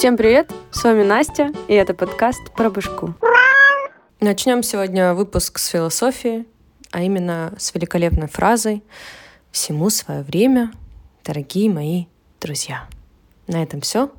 Всем привет! С вами Настя, и это подкаст про башку. Начнем сегодня выпуск с философии, а именно с великолепной фразой «Всему свое время, дорогие мои друзья». На этом все.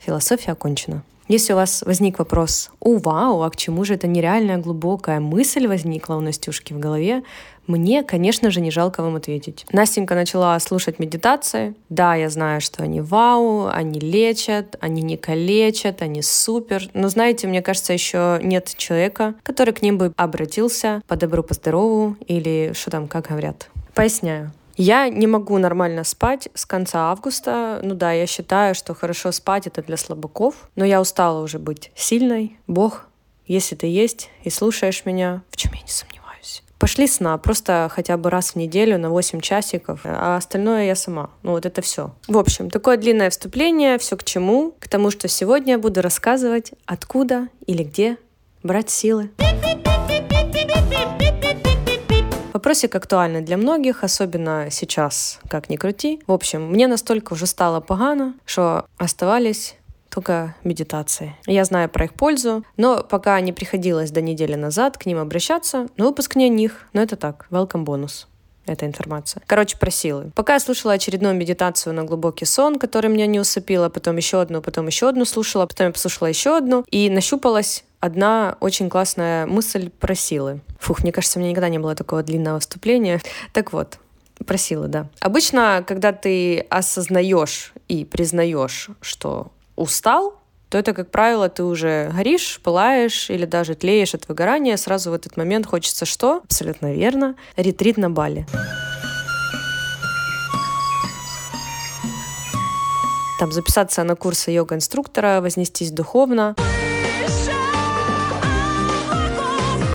Философия окончена. Если у вас возник вопрос «О, вау, а к чему же эта нереальная глубокая мысль возникла у Настюшки в голове?», мне, конечно же, не жалко вам ответить. Настенька начала слушать медитации. Да, я знаю, что они вау, они лечат, они не калечат, они супер. Но знаете, мне кажется, еще нет человека, который к ним бы обратился по добру, по здорову или что там, как говорят. Поясняю. Я не могу нормально спать с конца августа. Ну да, я считаю, что хорошо спать это для слабаков, но я устала уже быть сильной. Бог, если ты есть и слушаешь меня, в чем я не сомневаюсь. Пошли сна, просто хотя бы раз в неделю на 8 часиков, а остальное я сама. Ну вот это все. В общем, такое длинное вступление, все к чему? К тому, что сегодня я буду рассказывать, откуда или где брать силы. Вопросик актуальный для многих, особенно сейчас, как ни крути. В общем, мне настолько уже стало погано, что оставались только медитации. Я знаю про их пользу, но пока не приходилось до недели назад к ним обращаться, но выпуск не о них, но это так, welcome бонус эта информация. Короче, про силы. Пока я слушала очередную медитацию на глубокий сон, который меня не усыпила, потом еще одну, потом еще одну слушала, потом я послушала еще одну, и нащупалась одна очень классная мысль про силы. Фух, мне кажется, у меня никогда не было такого длинного вступления. Так вот, про силы, да. Обычно, когда ты осознаешь и признаешь, что устал, то это, как правило, ты уже горишь, пылаешь или даже тлеешь от выгорания. Сразу в этот момент хочется что? Абсолютно верно. Ретрит на Бали. Там записаться на курсы йога-инструктора, вознестись духовно.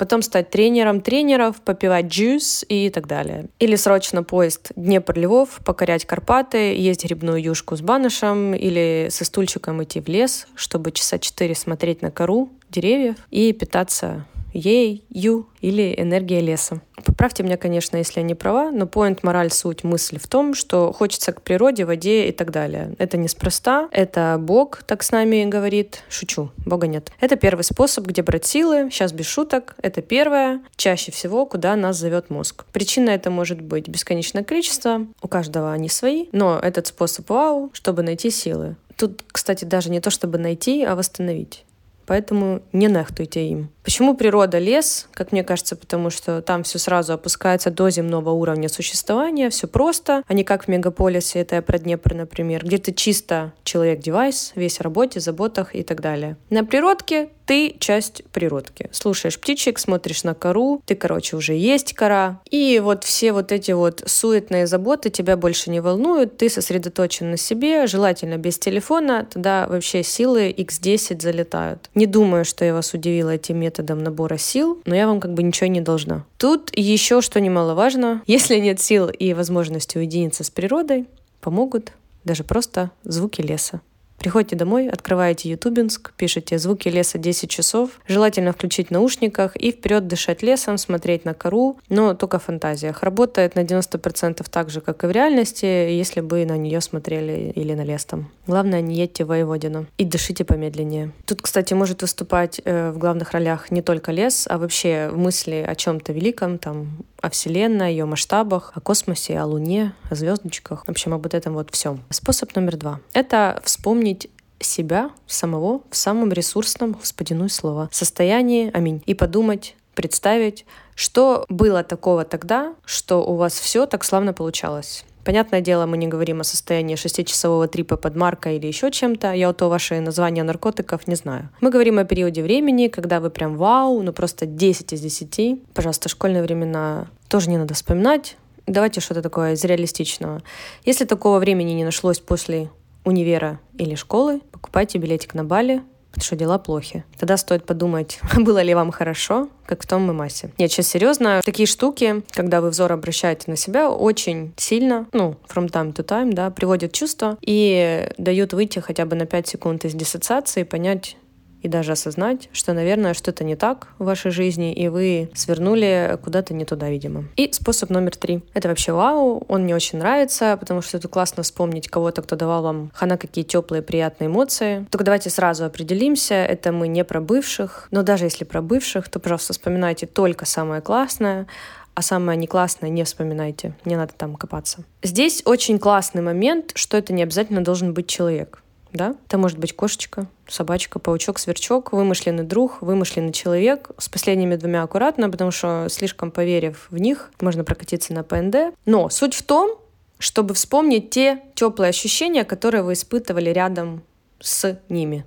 Потом стать тренером тренеров, попивать джус и так далее. Или срочно поезд Днепр-Львов, покорять Карпаты, есть грибную юшку с банышем или со стульчиком идти в лес, чтобы часа четыре смотреть на кору деревьев и питаться ей, ю или энергия леса. Поправьте меня, конечно, если я не права, но point, мораль, суть, мысль в том, что хочется к природе, воде и так далее. Это неспроста, это Бог так с нами говорит. Шучу, Бога нет. Это первый способ, где брать силы, сейчас без шуток. Это первое, чаще всего, куда нас зовет мозг. Причина это может быть бесконечное количество, у каждого они свои, но этот способ вау, чтобы найти силы. Тут, кстати, даже не то, чтобы найти, а восстановить поэтому не нехтуйте им. Почему природа лес? Как мне кажется, потому что там все сразу опускается до земного уровня существования, все просто, а не как в мегаполисе, это я про Днепр, например, где ты чисто человек-девайс, весь в работе, заботах и так далее. На природке ты часть природки. Слушаешь птичек, смотришь на кору, ты, короче, уже есть кора. И вот все вот эти вот суетные заботы тебя больше не волнуют, ты сосредоточен на себе, желательно без телефона, тогда вообще силы x10 залетают. Не думаю, что я вас удивила этим методом набора сил, но я вам как бы ничего не должна. Тут еще что немаловажно, если нет сил и возможности уединиться с природой, помогут даже просто звуки леса. Приходите домой, открываете Ютубинск, пишите «Звуки леса 10 часов». Желательно включить наушниках и вперед дышать лесом, смотреть на кору, но только в фантазиях. Работает на 90% так же, как и в реальности, если бы на нее смотрели или на лес там. Главное, не едьте в воеводину и дышите помедленнее. Тут, кстати, может выступать э, в главных ролях не только лес, а вообще мысли о чем-то великом, там, о Вселенной, ее масштабах, о космосе, о Луне, о звездочках. В общем, об вот этом вот всем. Способ номер два — это вспомнить себя самого в самом ресурсном, господи, ну и слово, состоянии, аминь, и подумать, представить, что было такого тогда, что у вас все так славно получалось. Понятное дело, мы не говорим о состоянии шестичасового трипа под маркой или еще чем-то. Я вот ваши названия наркотиков не знаю. Мы говорим о периоде времени, когда вы прям вау, ну просто 10 из 10. Пожалуйста, школьные времена тоже не надо вспоминать. Давайте что-то такое из реалистичного. Если такого времени не нашлось после универа или школы, покупайте билетик на Бали, потому что дела плохи. Тогда стоит подумать, было ли вам хорошо, как в том мемасе. Нет, сейчас серьезно, такие штуки, когда вы взор обращаете на себя, очень сильно, ну, from time to time, да, приводят чувства и дают выйти хотя бы на 5 секунд из диссоциации и понять, и даже осознать, что, наверное, что-то не так в вашей жизни, и вы свернули куда-то не туда, видимо. И способ номер три. Это вообще вау, он мне очень нравится, потому что это классно вспомнить кого-то, кто давал вам хана какие теплые, приятные эмоции. Только давайте сразу определимся, это мы не про бывших, но даже если про бывших, то, пожалуйста, вспоминайте только самое классное, а самое не классное не вспоминайте, не надо там копаться. Здесь очень классный момент, что это не обязательно должен быть человек да? Это может быть кошечка, собачка, паучок, сверчок, вымышленный друг, вымышленный человек. С последними двумя аккуратно, потому что слишком поверив в них, можно прокатиться на ПНД. Но суть в том, чтобы вспомнить те теплые ощущения, которые вы испытывали рядом с ними,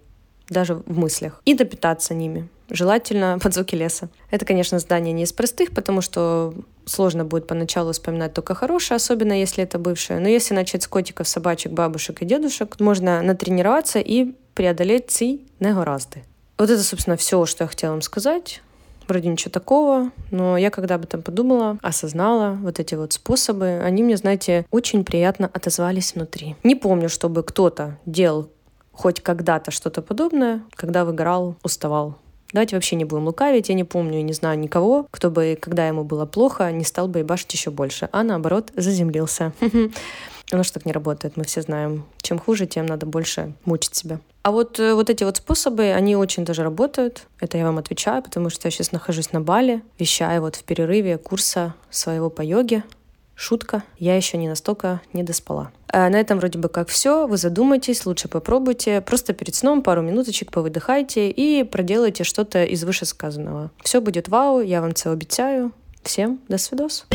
даже в мыслях, и допитаться ними желательно под звуки леса. Это, конечно, здание не из простых, потому что сложно будет поначалу вспоминать только хорошее, особенно если это бывшее. Но если начать с котиков, собачек, бабушек и дедушек, можно натренироваться и преодолеть ці негоразды. Вот это, собственно, все, что я хотела вам сказать. Вроде ничего такого, но я когда об этом подумала, осознала вот эти вот способы, они мне, знаете, очень приятно отозвались внутри. Не помню, чтобы кто-то делал хоть когда-то что-то подобное, когда выгорал, уставал. Давайте вообще не будем лукавить. Я не помню и не знаю никого, кто бы, когда ему было плохо, не стал бы башить еще больше, а наоборот заземлился. Оно что так не работает, мы все знаем. Чем хуже, тем надо больше мучить себя. А вот, э, вот эти вот способы, они очень даже работают. Это я вам отвечаю, потому что я сейчас нахожусь на Бали, вещаю вот в перерыве курса своего по йоге. Шутка, я еще не настолько не доспала. А на этом вроде бы как все. Вы задумайтесь, лучше попробуйте. Просто перед сном пару минуточек повыдыхайте и проделайте что-то из вышесказанного. Все будет вау, я вам це обещаю. Всем до свидос.